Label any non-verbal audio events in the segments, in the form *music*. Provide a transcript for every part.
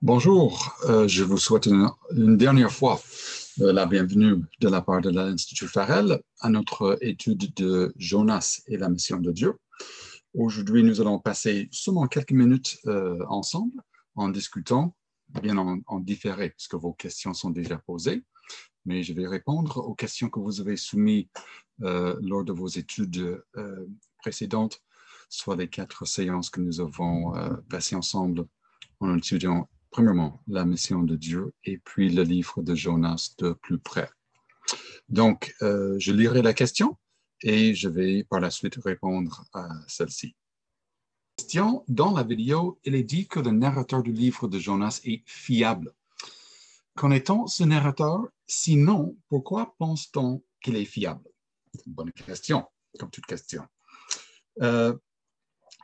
Bonjour, euh, je vous souhaite une, dernière fois euh, la bienvenue de la part de l'Institut Farrell à notre étude de Jonas et la mission de Dieu. Aujourd'hui, nous allons passer seulement quelques minutes euh, ensemble en discutant, bien en, en, différé, puisque vos questions sont déjà posées, mais je vais répondre aux questions que vous avez soumises lors de vos études précédentes, soit les quatre séances que nous avons passées ensemble en étudiant premièrement, la mission de Dieu et puis le livre de Jonas de plus près. Donc, euh, je lirai la question et je vais par la suite répondre à celle-ci. Question, dans la vidéo, il est dit que le narrateur du livre de Jonas est fiable. Connaît-on ce narrateur? Sinon, pourquoi pense-t-on qu'il est fiable? Une bonne question, comme toute question. Euh,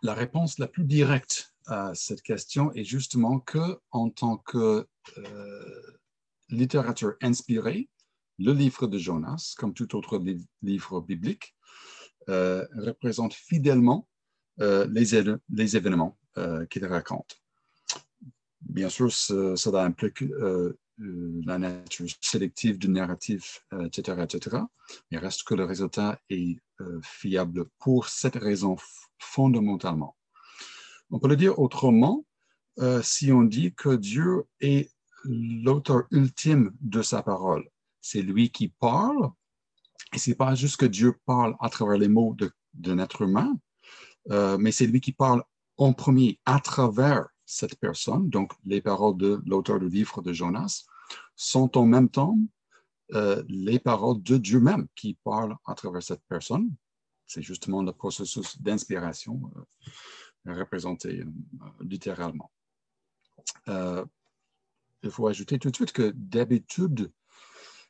la réponse la plus directe à cette question est justement que, en tant que euh, littérature inspirée, le livre de Jonas, comme tout autre livre biblique, euh, représente fidèlement euh, les, événements qu'il raconte. Bien sûr, cela implique la nature sélective du narratif, etc., etc. Il reste que le résultat est fiable pour cette raison fondamentalement. On peut le dire autrement euh, si on dit que Dieu est l'auteur ultime de sa parole. C'est lui qui parle, et c'est pas juste que Dieu parle à travers les mots d'un être humain, euh, mais c'est lui qui parle en premier à travers cette personne. Donc, les paroles de l'auteur du livre de Jonas sont en même temps euh, les paroles de Dieu même qui parle à travers cette personne. C'est justement le processus d'inspiration représenté euh, littéralement. Euh, il faut ajouter tout de suite que d'habitude,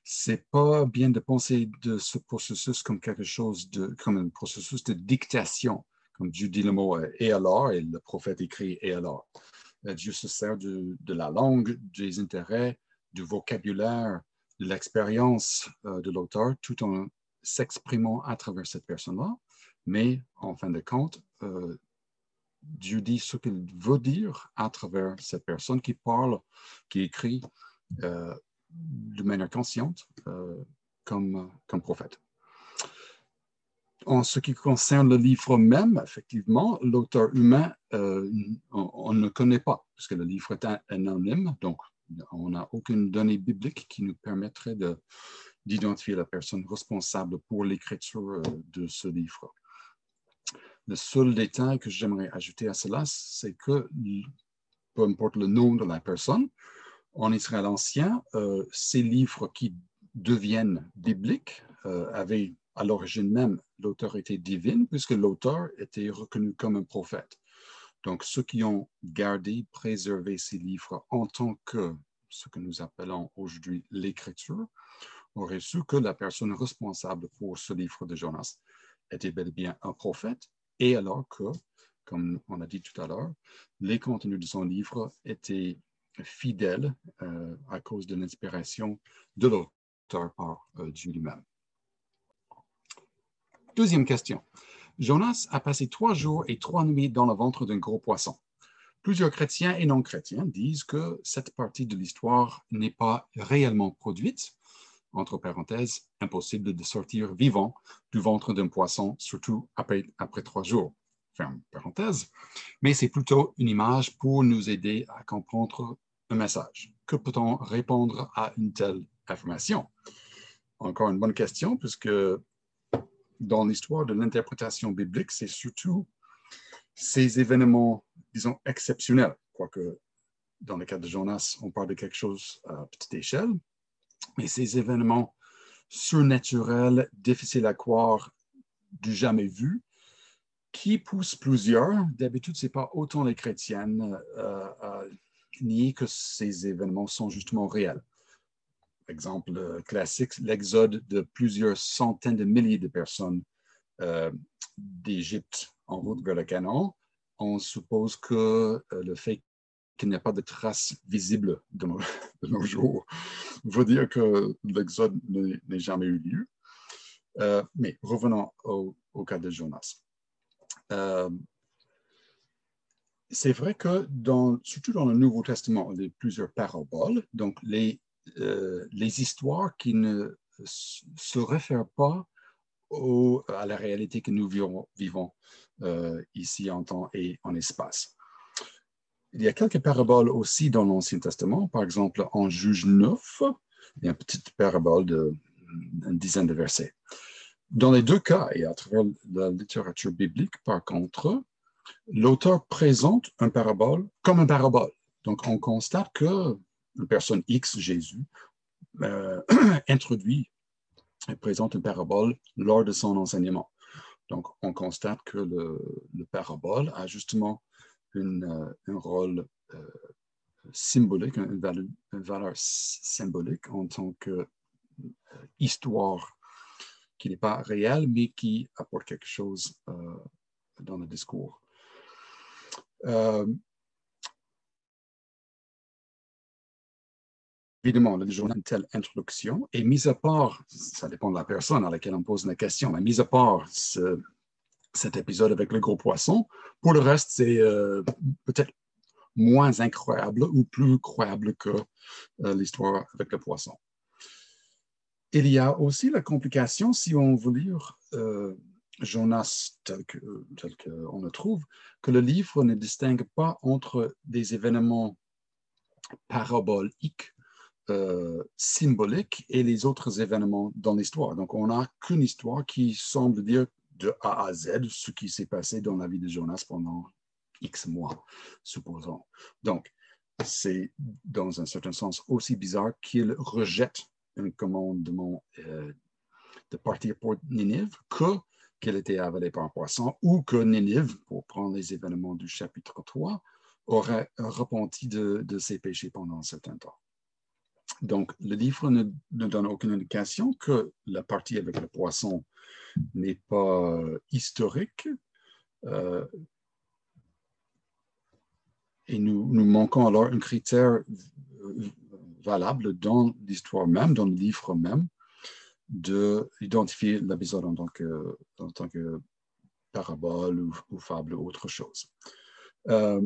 c'est pas bien de penser de ce processus comme quelque chose de, comme un processus de dictation, comme Dieu dit le mot euh, et alors, et le prophète écrit et alors. Dieu se sert de, de la langue, des intérêts, du vocabulaire, de l'expérience de l'auteur, tout en s'exprimant à travers cette personne-là. Mais en fin de compte, Dieu dit ce qu'il veut dire à travers cette personne qui parle, qui écrit euh, de manière consciente euh, comme, comme prophète. En ce qui concerne le livre même, effectivement, l'auteur humain, euh, on, ne connaît pas, puisque le livre est anonyme, donc on n'a aucune donnée biblique qui nous permettrait d'identifier la personne responsable pour l'écriture de ce livre. Le seul détail que j'aimerais ajouter à cela, c'est que peu importe le nom de la personne, en Israël ancien, euh, ces livres qui deviennent bibliques euh, avaient à l'origine même l'autorité divine, puisque l'auteur était reconnu comme un prophète. Donc, ceux qui ont gardé, préservé ces livres en tant que ce que nous appelons aujourd'hui l'écriture, auraient su que la personne responsable pour ce livre de Jonas était bel et bien un prophète et alors que, comme on a dit tout à l'heure, les contenus de son livre étaient fidèles euh, à cause de l'inspiration de l'auteur par euh, Dieu lui-même. Deuxième question. Jonas a passé trois jours et trois nuits dans le ventre d'un gros poisson. Plusieurs chrétiens et non-chrétiens disent que cette partie de l'histoire n'est pas réellement produite entre parenthèses, impossible de sortir vivant du ventre d'un poisson, surtout après, trois jours. Mais c'est plutôt une image pour nous aider à comprendre un message. Que peut-on répondre à une telle affirmation? Encore une bonne question, puisque dans l'histoire de l'interprétation biblique, c'est surtout ces événements, disons, exceptionnels, quoique dans le cas de Jonas, on parle de quelque chose à petite échelle, mais ces événements surnaturels, difficiles à croire, du jamais vu, qui poussent plusieurs, d'habitude, ce n'est pas autant les chrétiennes, euh, à nier que ces événements sont justement réels. Exemple euh, classique, l'exode de plusieurs centaines de milliers de personnes euh, d'Égypte en route vers le Canaan. On suppose que le fait qu'il n'y a pas de traces visibles de nos, *laughs* jours, veut dire que l'exode n'a jamais eu lieu. Euh, mais revenons au, cas de Jonas. Euh, c'est vrai que surtout dans le Nouveau Testament, il y a plusieurs paraboles, donc les, euh, les histoires qui ne se réfèrent pas à la réalité que nous vivons, ici en temps et en espace. Il y a quelques paraboles aussi dans l'Ancien Testament, par exemple en Juge 9, il y a une petite parabole de une dizaine de versets. Dans les deux cas, et à travers la littérature biblique, par contre, l'auteur présente un parabole comme un parabole. Donc, on constate que une personne X, Jésus, euh, *clears throat* introduit et présente une parabole lors de son enseignement. Donc, on constate que le, parabole a justement une, euh, un rôle euh, symbolique, une valeur, symbolique en tant qu'histoire qui n'est pas réelle, mais qui apporte quelque chose dans le discours. Euh, évidemment, le journal une telle introduction, et mis à part, ça dépend de la personne à laquelle on pose la question, mais mis à part cet épisode avec le gros poisson, pour le reste, c'est euh, peut-être moins incroyable ou plus croyable que euh, l'histoire avec le poisson. Il y a aussi la complication, si on veut lire Jonas tel qu'on tel que le trouve, que le livre ne distingue pas entre des événements paraboliques, euh, symboliques, et les autres événements dans l'histoire. Donc, on n'a qu'une histoire qui semble dire de A à Z ce qui s'est passé dans la vie de Jonas pendant X mois, supposons. Donc, c'est dans un certain sens aussi bizarre qu'il rejette un commandement euh, de partir pour Ninive que qu'elle était avalée par un poisson, ou que Nénive, pour prendre les événements du chapitre 3, aurait repenti de, ses péchés pendant un certain temps. Donc, le livre ne, donne aucune indication que la partie avec le poisson n'est pas historique. Euh, et nous, nous, manquons alors un critère valable dans l'histoire même, dans le livre même, d'identifier l'épisode en, tant que, en tant que parabole ou, fable ou autre chose. Euh,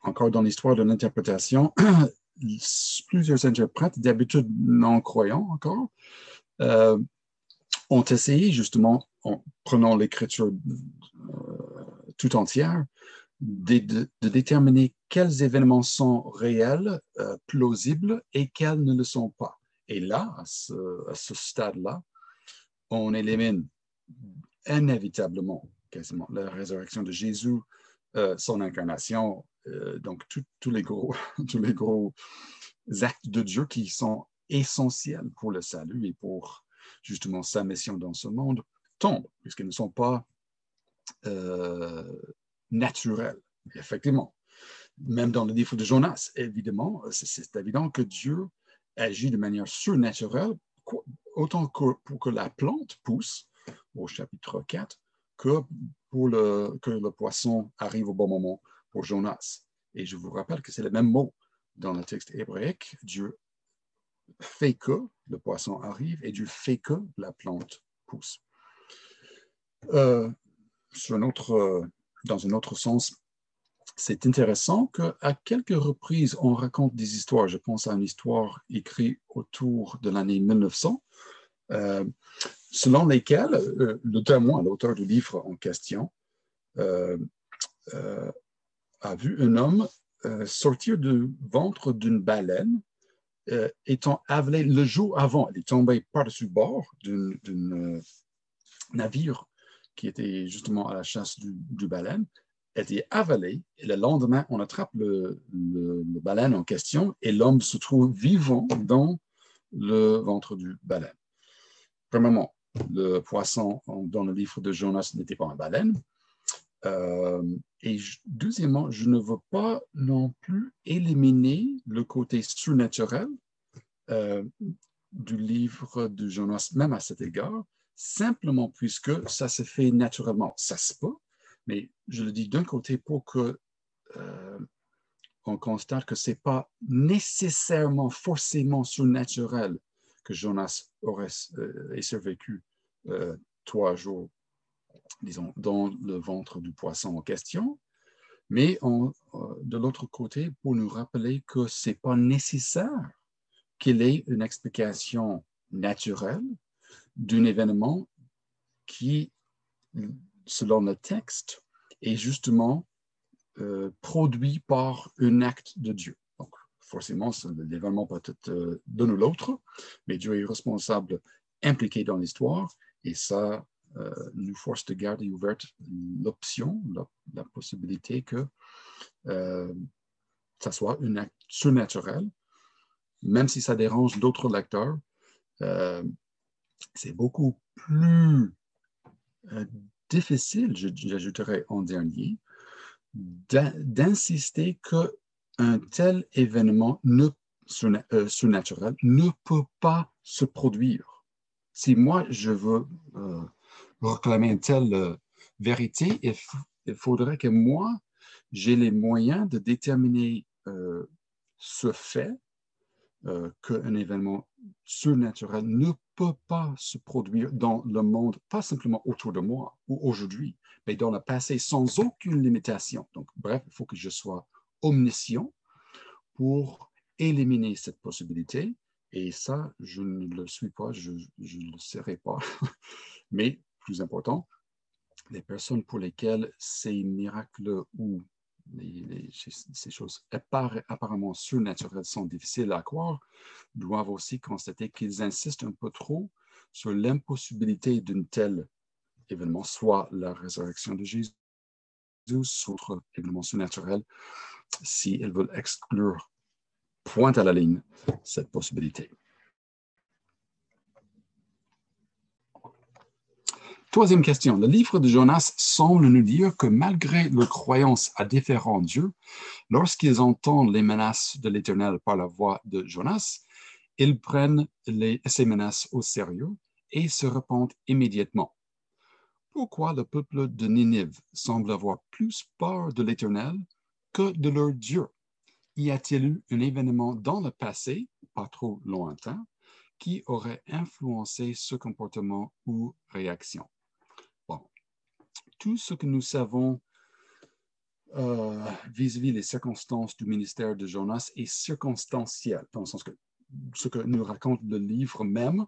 encore dans l'histoire de l'interprétation, *clears throat* plusieurs interprètes, d'habitude non croyants encore, euh, ont essayé justement, en prenant l'écriture euh, tout entière, de, déterminer quels événements sont réels, plausibles et quels ne le sont pas. Et là, à ce, stade-là, on élimine inévitablement quasiment la résurrection de Jésus, euh, son incarnation, euh, donc *laughs* tous les gros actes de Dieu qui sont essentiels pour le salut et pour justement sa mission dans ce monde tombent, puisqu'ils ne sont pas euh, naturels, effectivement. Même dans le livre de Jonas, évidemment, c'est évident que Dieu agit de manière surnaturelle, autant pour que la plante pousse, au chapitre 4, que pour que le poisson arrive au bon moment pour Jonas. Et je vous rappelle que c'est le même mot dans le texte hébraïque. Dieu fait que le poisson arrive et Dieu fait que la plante pousse. Euh, autre, dans un autre sens, c'est intéressant qu'à quelques reprises, on raconte des histoires. Je pense à une histoire écrite autour de l'année 1900, euh, selon lesquelles euh, témoin, l'auteur du livre en question, euh, a vu un homme sortir du ventre d'une baleine, étant avalé le jour avant. Il est tombé par-dessus bord d'un navire qui était justement à la chasse du, du baleine été avalé et le lendemain, on attrape le, baleine en question et l'homme se trouve vivant dans le ventre du baleine. Premièrement, le poisson dans le livre de Jonas n'était pas un baleine. Euh, et deuxièmement, je ne veux pas non plus éliminer le côté surnaturel euh, du livre de Jonas, même à cet égard, simplement puisque ça se fait naturellement. Ça se peut, mais je le dis d'un côté pour que euh, on constate que ce n'est pas nécessairement, forcément surnaturel que Jonas aurait euh, survécu euh, trois jours, disons, dans le ventre du poisson en question, mais de l'autre côté, pour nous rappeler que ce n'est pas nécessaire qu'il ait une explication naturelle d'un événement qui, selon le texte, est justement euh, produit par un acte de Dieu. Donc, forcément, l'événement peut être euh, d'un ou l'autre, mais Dieu est responsable, impliqué dans l'histoire, et ça euh, nous force de garder ouverte l'option, la, possibilité que ça soit un acte surnaturel, même si ça dérange d'autres lecteurs. c'est beaucoup plus difficile, j'ajouterais en dernier, d'insister qu'un tel événement ne, euh, surnaturel ne peut pas se produire. Si moi, je veux euh, réclamer une telle euh, vérité, il, faudrait que moi, j'ai les moyens de déterminer ce fait qu'un événement surnaturel ne peut pas se produire dans le monde, pas simplement autour de moi ou aujourd'hui, mais dans le passé sans aucune limitation. Donc, bref, il faut que je sois omniscient pour éliminer cette possibilité. Et ça, je ne le suis pas, je ne le serai pas. *laughs* mais plus important, les personnes pour lesquelles ces miracles ou ces choses apparemment surnaturelles sont difficiles à croire, doivent aussi constater qu'ils insistent un peu trop sur l'impossibilité d'un tel événement, soit la résurrection de Jésus, soit autre événement surnaturel, s'ils veulent exclure, point à la ligne, cette possibilité. Troisième question. Le livre de Jonas semble nous dire que malgré leur croyance à différents dieux, lorsqu'ils entendent les menaces de l'Éternel par la voix de Jonas, ils prennent ces menaces au sérieux et se repentent immédiatement. Pourquoi le peuple de Ninive semble avoir plus peur de l'Éternel que de leur Dieu? Y a-t-il eu un événement dans le passé, pas trop lointain, qui aurait influencé ce comportement ou réaction? Tout ce que nous savons euh, vis-à-vis des circonstances du ministère de Jonas est circonstanciel, dans le sens que ce que nous raconte le livre même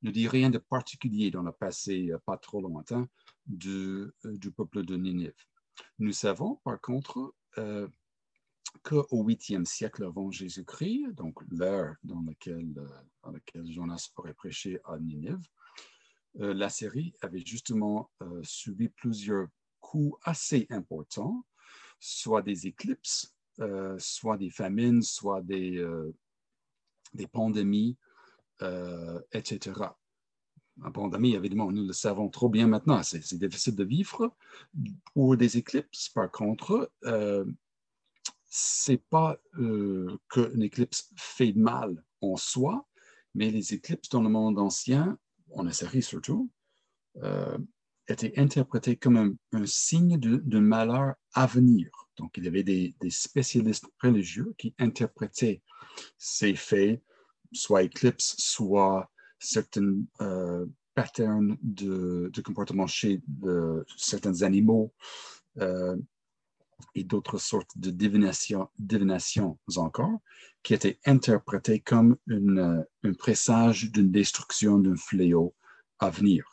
ne dit rien de particulier dans le passé euh, pas trop lointain du, euh, du peuple de Ninive. Nous savons par contre euh, qu'au 8e siècle avant Jésus-Christ, donc l'ère dans laquelle, dans laquelle Jonas aurait prêché à Ninive, euh, la série avait justement euh, subi plusieurs coups assez importants, soit des éclipses, euh, soit des famines, soit des, des pandémies, etc. La pandémie, évidemment, nous le savons trop bien maintenant, c'est difficile de vivre. Pour des éclipses, par contre, c'est pas qu'une éclipse fait mal en soi, mais les éclipses dans le monde ancien en Assyrie surtout, euh, était interprété comme un, signe de, malheur à venir. Donc, il y avait des, spécialistes religieux qui interprétaient ces faits, soit éclipses, soit certains euh, patterns de, comportement chez certains animaux euh, et d'autres sortes de divinations, divinations encore, qui étaient interprétées comme une, un présage d'une destruction, d'un fléau à venir.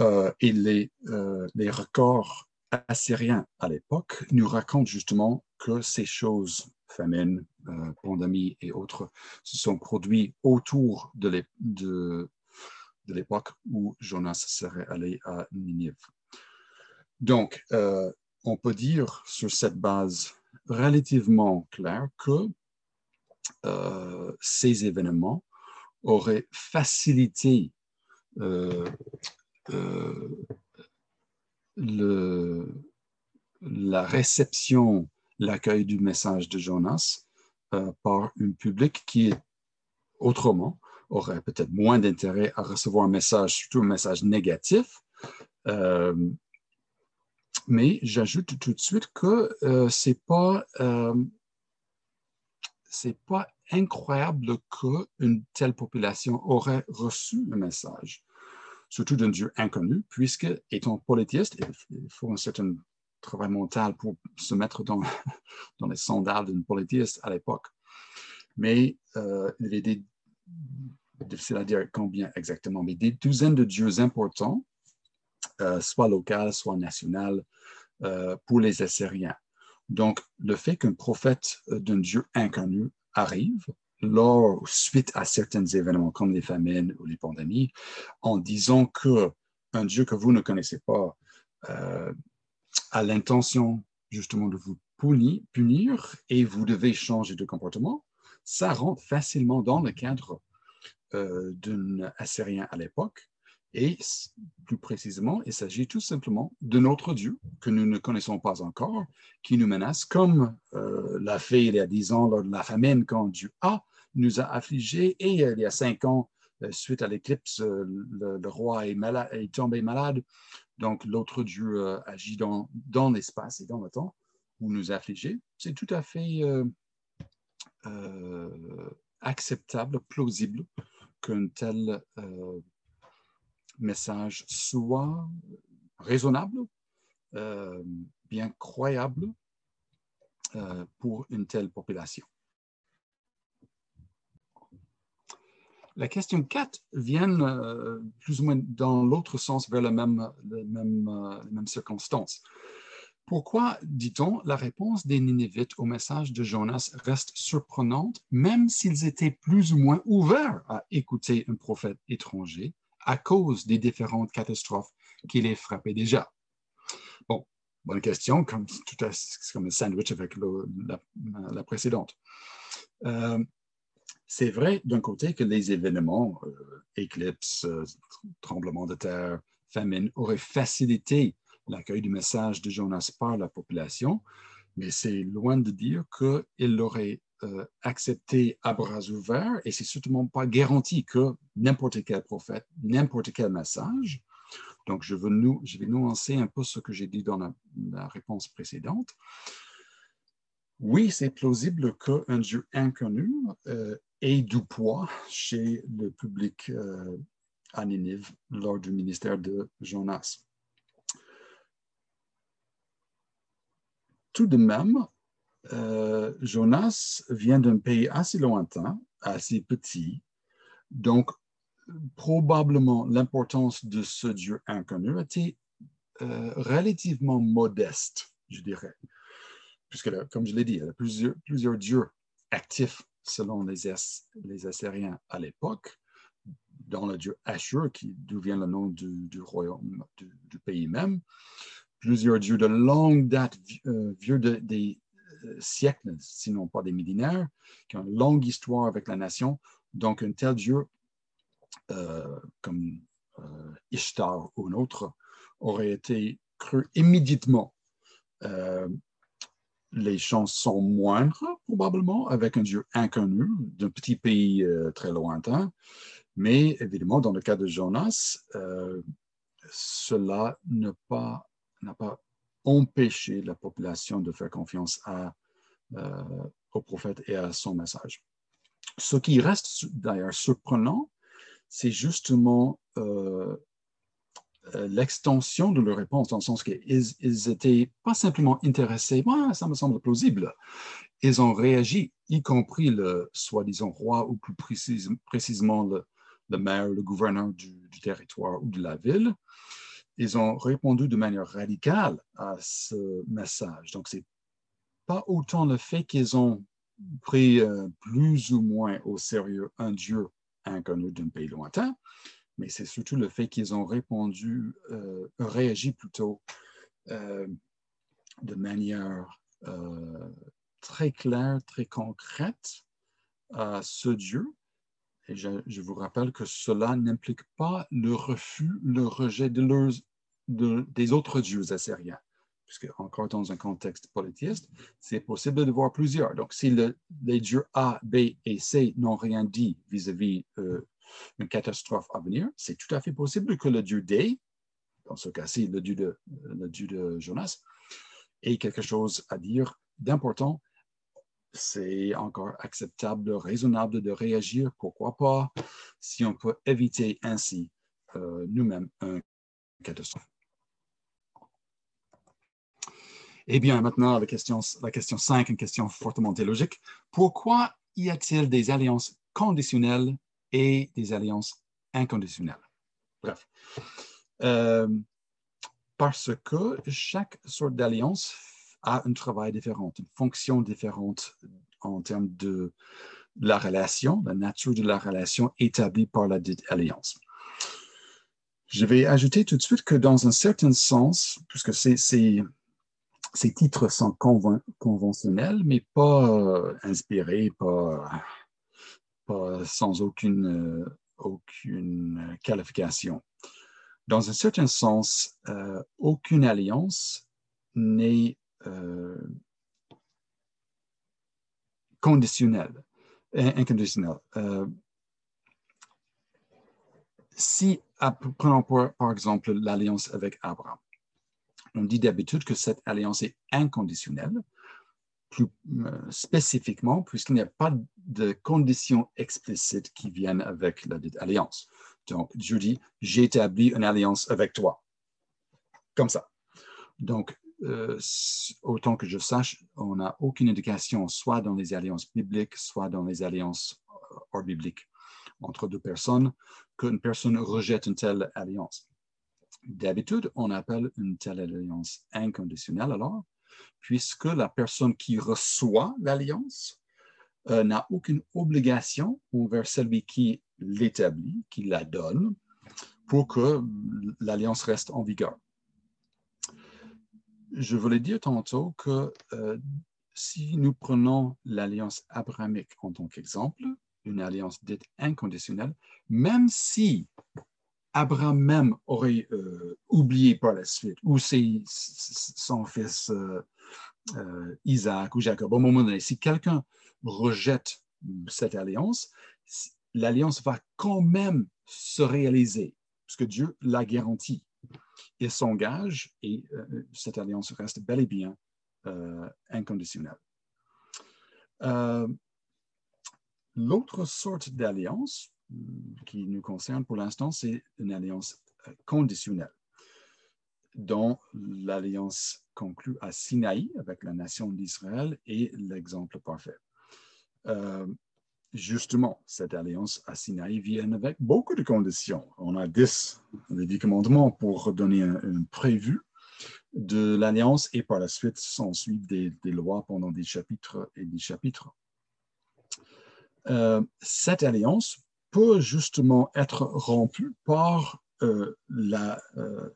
Euh, et les, euh, les records assyriens à l'époque nous racontent justement que ces choses, famines, euh, pandémies et autres, se sont produits autour de l'époque où Jonas serait allé à Ninive. Donc, euh, on peut dire sur cette base relativement claire que euh, ces événements auraient facilité euh, euh, la réception, l'accueil du message de Jonas par un public qui, autrement, aurait peut-être moins d'intérêt à recevoir un message, surtout un message négatif, mais j'ajoute tout de suite que euh, c'est pas euh, pas incroyable qu'une telle population aurait reçu le message, surtout d'un Dieu inconnu, puisque, étant polythéiste, il faut une certaine travail mental pour se mettre dans, *laughs* dans les sandales d'une polythéiste à l'époque. Mais euh, il y avait des, difficile combien exactement, mais des douzaines de dieux importants, euh, soit locaux, soit nationaux, euh, pour les Assyriens. Donc, le fait qu'un prophète d'un dieu inconnu arrive, lors, suite à certains événements comme les famines ou les pandémies, en disant que un Dieu que vous ne connaissez pas euh, a l'intention justement de vous punir, et vous devez changer de comportement, ça rentre facilement dans le cadre euh, d'un Assyrien à l'époque. Et plus précisément, il s'agit tout simplement de notre Dieu que nous ne connaissons pas encore, qui nous menace, comme euh, l'a fait il y a dix ans lors de la famine, quand Dieu a nous a affligés. Et euh, il y a cinq ans, euh, suite à l'éclipse, le, roi est, tombé malade. Donc l'autre Dieu agit dans, dans l'espace et dans le temps où nous a affligés. C'est tout à fait acceptable, plausible qu'un tel message soit raisonnable, euh, bien croyable euh, pour une telle population. La question 4 vient euh, plus ou moins dans l'autre sens, vers la même, les mêmes circonstances. Pourquoi, dit-on, la réponse des Ninivites au message de Jonas reste surprenante, même s'ils étaient plus ou moins ouverts à écouter un prophète étranger à cause des différentes catastrophes qui les frappaient déjà? Bon, bonne question, comme, tout à, comme un sandwich avec la, précédente. Euh, c'est vrai d'un côté que les événements, euh, éclipses, euh, tremblements de terre, famine, auraient facilité l'accueil du message de Jonas par la population, mais c'est loin de dire qu'il l'aurait euh, accepté à bras ouverts et c'est certainement pas garanti que n'importe quel prophète, n'importe quel message. Donc, je, veux nous, je vais nuancer un peu ce que j'ai dit dans la, réponse précédente. Oui, c'est plausible qu'un Dieu inconnu euh, ait du poids chez le public euh, à Ninive lors du ministère de Jonas. Tout de même, euh, Jonas vient d'un pays assez lointain, assez petit, donc probablement l'importance de ce Dieu inconnu était euh, relativement modeste, je dirais, puisque, comme je l'ai dit, il y a plusieurs, dieux actifs selon les, Assyriens à l'époque, dans le dieu Ashur, qui d'où vient le nom du, royaume, du, pays même, plusieurs dieux de longue date, euh, vieux des siècles, sinon pas des millénaires, qui ont une longue histoire avec la nation. Donc, un tel Dieu euh, comme euh, Ishtar ou un autre aurait été cru immédiatement. Euh, les chances sont moindres, probablement, avec un Dieu inconnu d'un petit pays très lointain. Mais évidemment, dans le cas de Jonas, cela n'a pas, pas empêcher la population de faire confiance euh, au prophète et à son message. Ce qui reste d'ailleurs surprenant, c'est justement euh, euh, l'extension de leur réponse, dans le sens qu'ils n'étaient pas simplement intéressés, ça me semble plausible, ils ont réagi, y compris le soi-disant roi, ou plus précisément le, maire, le gouverneur du, territoire ou de la ville, ils ont répondu de manière radicale à ce message. Donc, c'est pas autant le fait qu'ils ont pris euh, plus ou moins au sérieux un Dieu inconnu d'un pays lointain, mais c'est surtout le fait qu'ils ont répondu, euh, réagi plutôt euh, de manière très claire, très concrète à ce Dieu. Je, vous rappelle que cela n'implique pas le refus, le rejet des autres dieux assyriens. Puisque, encore dans un contexte polythéiste, c'est possible de voir plusieurs. Donc, si les dieux A, B et C n'ont rien dit vis-à-vis euh, une catastrophe à venir, c'est tout à fait possible que le dieu D, dans ce cas-ci, le dieu de Jonas, ait quelque chose à dire d'important c'est encore acceptable, raisonnable de réagir, pourquoi pas, si on peut éviter ainsi euh, nous-mêmes une catastrophe. Eh bien, maintenant, la question, la question 5, une question fortement théologique. Pourquoi y a-t-il des alliances conditionnelles et des alliances inconditionnelles? Bref. Euh, parce que chaque sorte d'alliance a un travail différent, une fonction différente en termes de la relation, la nature de la relation établie par la dite alliance. Je vais ajouter tout de suite que dans un certain sens, puisque ces, titres sont conventionnels, mais pas euh, inspirés, pas, sans aucune, euh, aucune qualification. Dans un certain sens, euh, aucune alliance n'est conditionnelle, inconditionnelle si, prenons par, exemple l'alliance avec Abraham, on dit d'habitude que cette alliance est inconditionnelle, plus euh, spécifiquement, puisqu'il n'y a pas de conditions explicites qui viennent avec la dite alliance. Donc, je dis, j'établis une alliance avec toi. Comme ça. Donc, euh, autant que je sache, on n'a aucune indication, soit dans les alliances bibliques, soit dans les alliances euh, hors bibliques entre deux personnes, qu'une personne rejette une telle alliance. D'habitude, on appelle une telle alliance inconditionnelle alors, puisque la personne qui reçoit l'alliance euh, n'a aucune obligation envers celui qui l'établit, qui la donne, pour que l'alliance reste en vigueur. Je voulais dire tantôt que euh, si nous prenons l'alliance abrahamique en tant qu'exemple, une alliance dite inconditionnelle, même si Abraham même aurait euh, oublié par la suite, ou son fils euh, Isaac ou Jacob, au moment donné, si quelqu'un rejette cette alliance, l'alliance va quand même se réaliser, parce que Dieu l'a garanti. Il s'engage et cette alliance reste bel et bien inconditionnelle. L'autre sorte d'alliance euh, qui nous concerne pour l'instant, c'est une alliance euh, conditionnelle, dont l'alliance conclue à Sinaï avec la nation d'Israël est l'exemple parfait. Justement, cette alliance à Sinaï vient avec beaucoup de conditions. On a dix, les dix commandements pour donner un, prévu de l'alliance et par la suite s'en suivent des, des lois pendant des chapitres et des chapitres. Euh, cette alliance peut justement être rompue par euh, la, euh,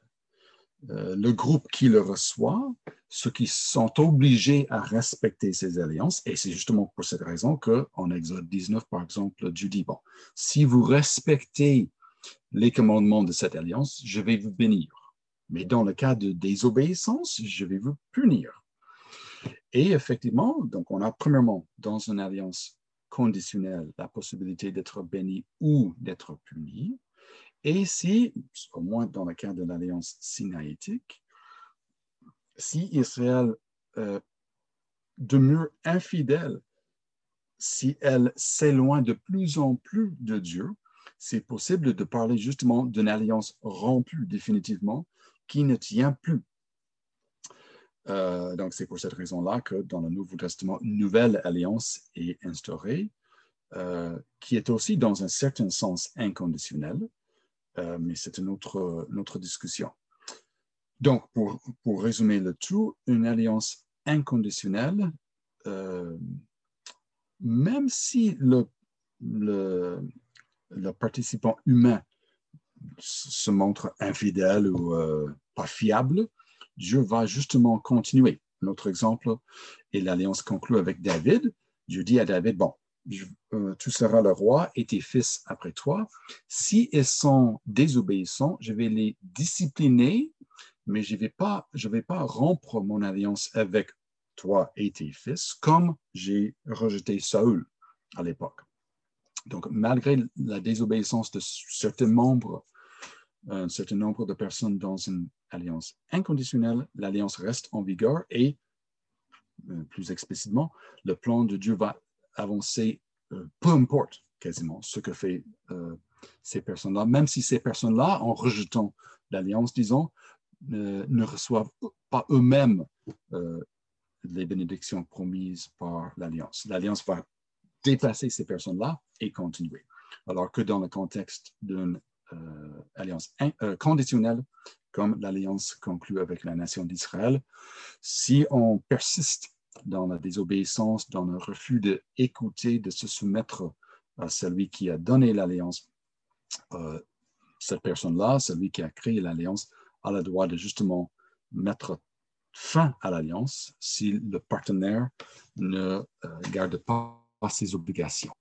le groupe qui le reçoit, ceux qui sont obligés à respecter ces alliances. Et c'est justement pour cette raison qu'en Exode 19, par exemple, Dieu dit, bon, si vous respectez les commandements de cette alliance, je vais vous bénir. Mais dans le cas de désobéissance, je vais vous punir. Et effectivement, donc on a premièrement dans une alliance conditionnel, la possibilité d'être béni ou d'être puni. Et si, au moins dans le cas de l'alliance sinaïtique, si Israël euh, demeure infidèle, si elle s'éloigne de plus en plus de Dieu, c'est possible de parler justement d'une alliance rompue définitivement qui ne tient plus. Euh, donc, c'est pour cette raison-là que dans le Nouveau Testament, une nouvelle alliance est instaurée, euh, qui est aussi dans un certain sens inconditionnelle, euh, mais c'est une autre, discussion. Donc, pour, pour, résumer le tout, une alliance inconditionnelle, même si le, le, participant humain se montre infidèle ou pas fiable, Dieu va justement continuer. Notre exemple est l'alliance conclue avec David. Dieu dit à David, bon, euh, tu seras le roi et tes fils après toi. Si ils sont désobéissants, je vais les discipliner, mais je ne vais, pas, vais pas rompre mon alliance avec toi et tes fils comme j'ai rejeté Saül à l'époque. Donc, malgré la désobéissance de certains membres un certain nombre de personnes dans une alliance inconditionnelle, l'alliance reste en vigueur et, euh, plus explicitement, le plan de Dieu va avancer, euh, peu importe quasiment ce que fait euh, ces personnes-là, même si ces personnes-là, en rejetant l'alliance, disons, ne reçoivent pas eux-mêmes les bénédictions promises par l'Alliance. L'Alliance va dépasser ces personnes-là et continuer. Alors que dans le contexte d'une euh, alliance euh, conditionnelle, comme l'alliance conclue avec la nation d'Israël, si on persiste dans la désobéissance, dans le refus d'écouter, de se soumettre à celui qui a donné l'alliance, euh, cette personne-là, celui qui a créé l'alliance, a le droit de justement mettre fin à l'alliance si le partenaire ne garde pas ses obligations.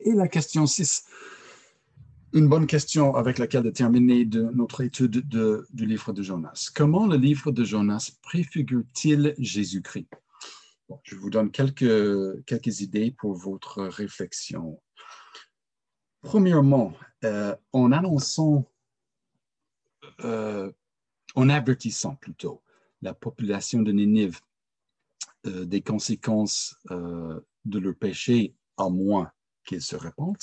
Et la question 6, une bonne question avec laquelle de terminer notre étude du livre de Jonas. Comment le livre de Jonas préfigure-t-il Jésus-Christ? je vous donne quelques, idées pour votre réflexion. Premièrement, euh, en annonçant, euh, en avertissant plutôt la population de Nénive euh, des conséquences euh, de leur péché, à moins qu'ils se répandent,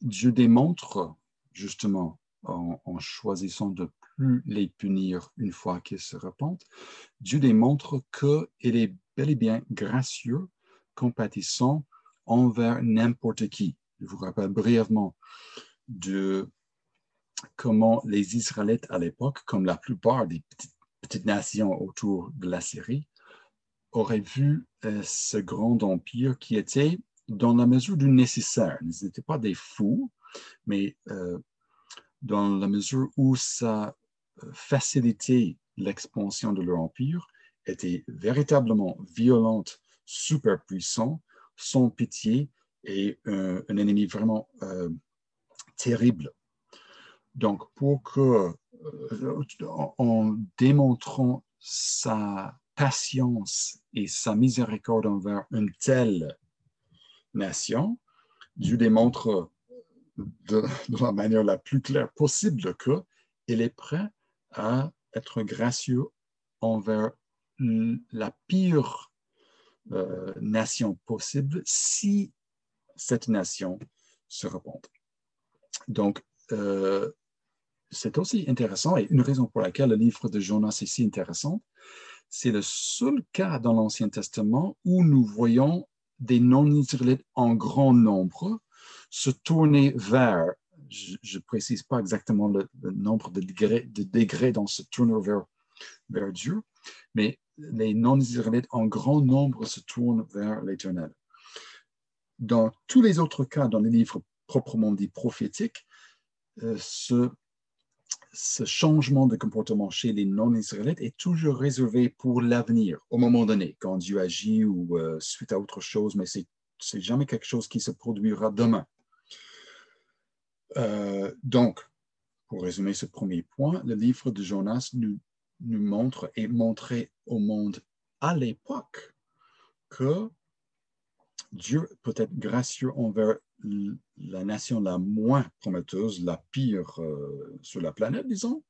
Dieu démontre justement en, choisissant de plus les punir une fois qu'ils se répandent, Dieu démontre qu'il est bel et bien gracieux, compatissant envers n'importe qui. Je vous rappelle brièvement de comment les Israélites à l'époque, comme la plupart des petites petite nation autour de la Syrie, aurait vu euh, ce grand empire qui était dans la mesure du nécessaire. Ils n'étaient pas des fous, mais euh, dans la mesure où ça euh, facilitait l'expansion de leur empire, était véritablement violente, super puissant, sans pitié et un ennemi vraiment terrible. Donc, pour que euh, en démontrant sa patience et sa miséricorde envers une telle nation, Dieu démontre de, la manière la plus claire possible qu'il est prêt à être gracieux envers la pire euh, nation possible si cette nation se repent. Donc, euh, c'est aussi intéressant et une raison pour laquelle le livre de Jonas est si intéressant, c'est le seul cas dans l'Ancien Testament où nous voyons des non-israélites en grand nombre se tourner vers, je ne précise pas exactement le, nombre de degrés, dans ce tourneur vers, Dieu, mais les non-israélites en grand nombre se tournent vers l'Éternel. Dans tous les autres cas, dans les livres proprement dit prophétiques, euh, ce ce changement de comportement chez les non-israélites est toujours réservé pour l'avenir, au moment donné, quand Dieu agit ou euh, suite à autre chose, mais c'est n'est jamais quelque chose qui se produira demain. Euh, donc, pour résumer ce premier point, le livre de Jonas nous, nous montre et montrait au monde à l'époque que Dieu peut être gracieux envers la nation la moins prometteuse, la pire euh, sur la planète, disons.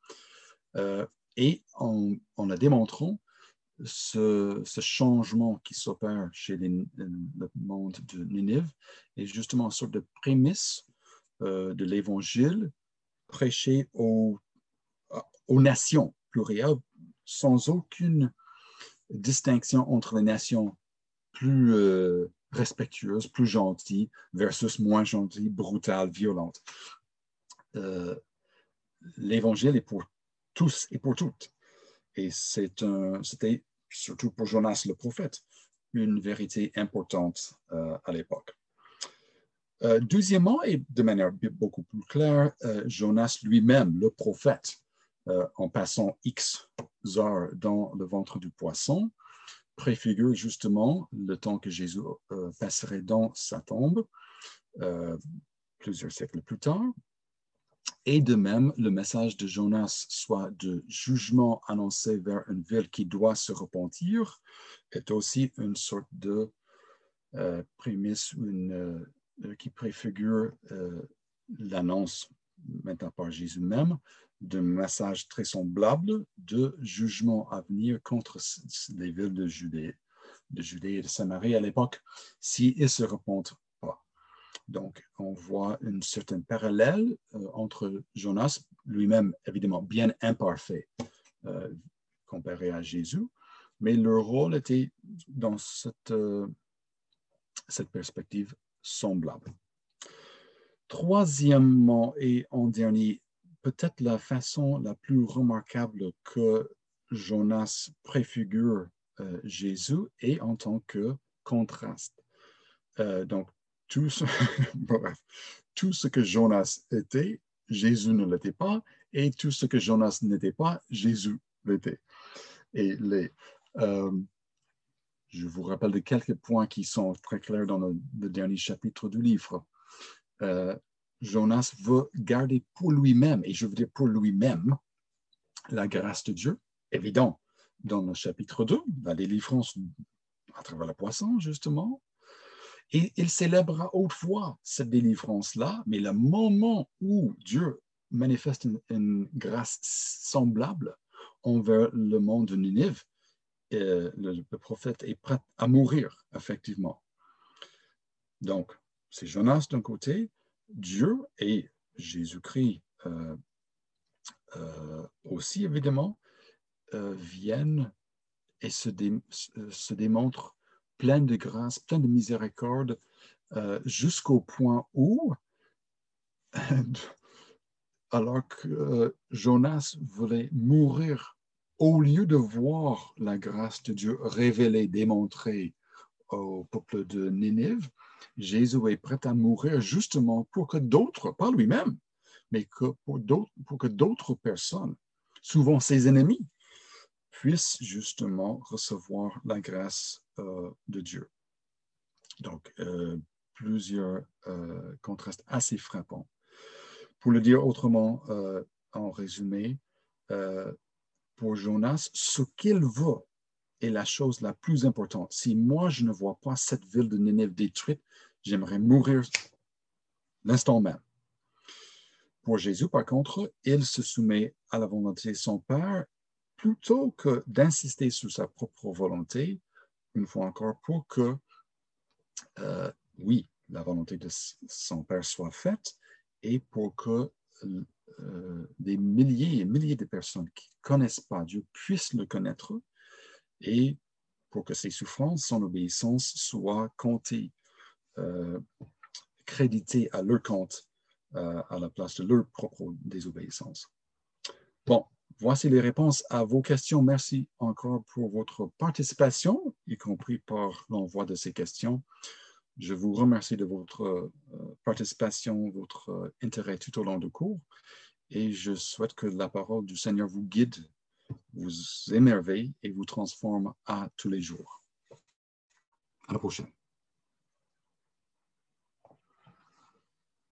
Euh, et en, la démontrant, ce, changement qui s'opère chez le monde de Ninive est justement une sorte de prémisse euh, de l'évangile prêché aux, aux nations plurielles sans aucune distinction entre les nations plus respectueuse, plus gentille versus moins gentille, brutale, violente. Euh, L'évangile est pour tous et pour toutes. Et c'était surtout pour Jonas le prophète une vérité importante euh, à l'époque. Euh, deuxièmement, et de manière beaucoup plus claire, Jonas lui-même, le prophète, en passant X heures dans le ventre du poisson, préfigure justement le temps que Jésus euh, passerait dans sa tombe euh, plusieurs siècles plus tard. Et de même, le message de Jonas, soit de jugement annoncé vers une ville qui doit se repentir, est aussi une sorte de euh, prémisse qui préfigure l'annonce maintenant par Jésus même d'un message très semblable de jugement à venir contre les villes de Judée, de Judée et de Samarie à l'époque, s'ils ne se repentent pas. Donc, on voit une certaine parallèle euh, entre Jonas, lui-même évidemment bien imparfait comparé à Jésus, mais leur rôle était dans cette, cette perspective semblable. Troisièmement et en dernier, peut-être la façon la plus remarquable que Jonas préfigure euh, Jésus est en tant que contraste. Euh, donc, *laughs* tout ce, que Jonas était, Jésus ne l'était pas, et tout ce que Jonas n'était pas, Jésus l'était. Et les, euh, je vous rappelle de quelques points qui sont très clairs dans le, dernier chapitre du livre. Jonas veut garder pour lui-même, et je veux dire pour lui-même, la grâce de Dieu. Évident, dans le chapitre 2, la délivrance à travers le poisson, justement. Et il célébrera autrefois cette délivrance-là, mais le moment où Dieu manifeste une, grâce semblable envers le monde de Ninive, euh, le, prophète est prêt à mourir, effectivement. Donc, c'est Jonas d'un côté, Dieu et Jésus-Christ euh, euh, aussi, évidemment, euh, viennent et se, se, démontrent plein de grâce, plein de miséricorde, jusqu'au point où, *laughs* alors que Jonas voulait mourir, au lieu de voir la grâce de Dieu révélée, démontrée au peuple de Ninive, Jésus est prêt à mourir justement pour que d'autres, pas lui-même, mais pour, pour que d'autres personnes, souvent ses ennemis, puissent justement recevoir la grâce euh, de Dieu. Donc, euh, plusieurs euh, contrastes assez frappants. Pour le dire autrement, en résumé, pour Jonas, ce qu'il veut est la chose la plus importante. Si moi, je ne vois pas cette ville de Nénéve détruite, j'aimerais mourir l'instant même. Pour Jésus, par contre, il se soumet à la volonté de son Père plutôt que d'insister sur sa propre volonté, une fois encore, pour que, euh, oui, la volonté de son Père soit faite et pour que euh, des milliers et milliers de personnes qui ne connaissent pas Dieu puissent le connaître et pour que ses souffrances, son obéissance soient comptées, euh, créditées à leur compte euh, à la place de leur propre désobéissance. Bon, voici les réponses à vos questions. Merci encore pour votre participation, y compris par l'envoi de ces questions. Je vous remercie de votre euh, participation, votre intérêt tout au long du cours et je souhaite que la parole du Seigneur vous guide vous émerveille et vous transforme à tous les jours. À la prochaine.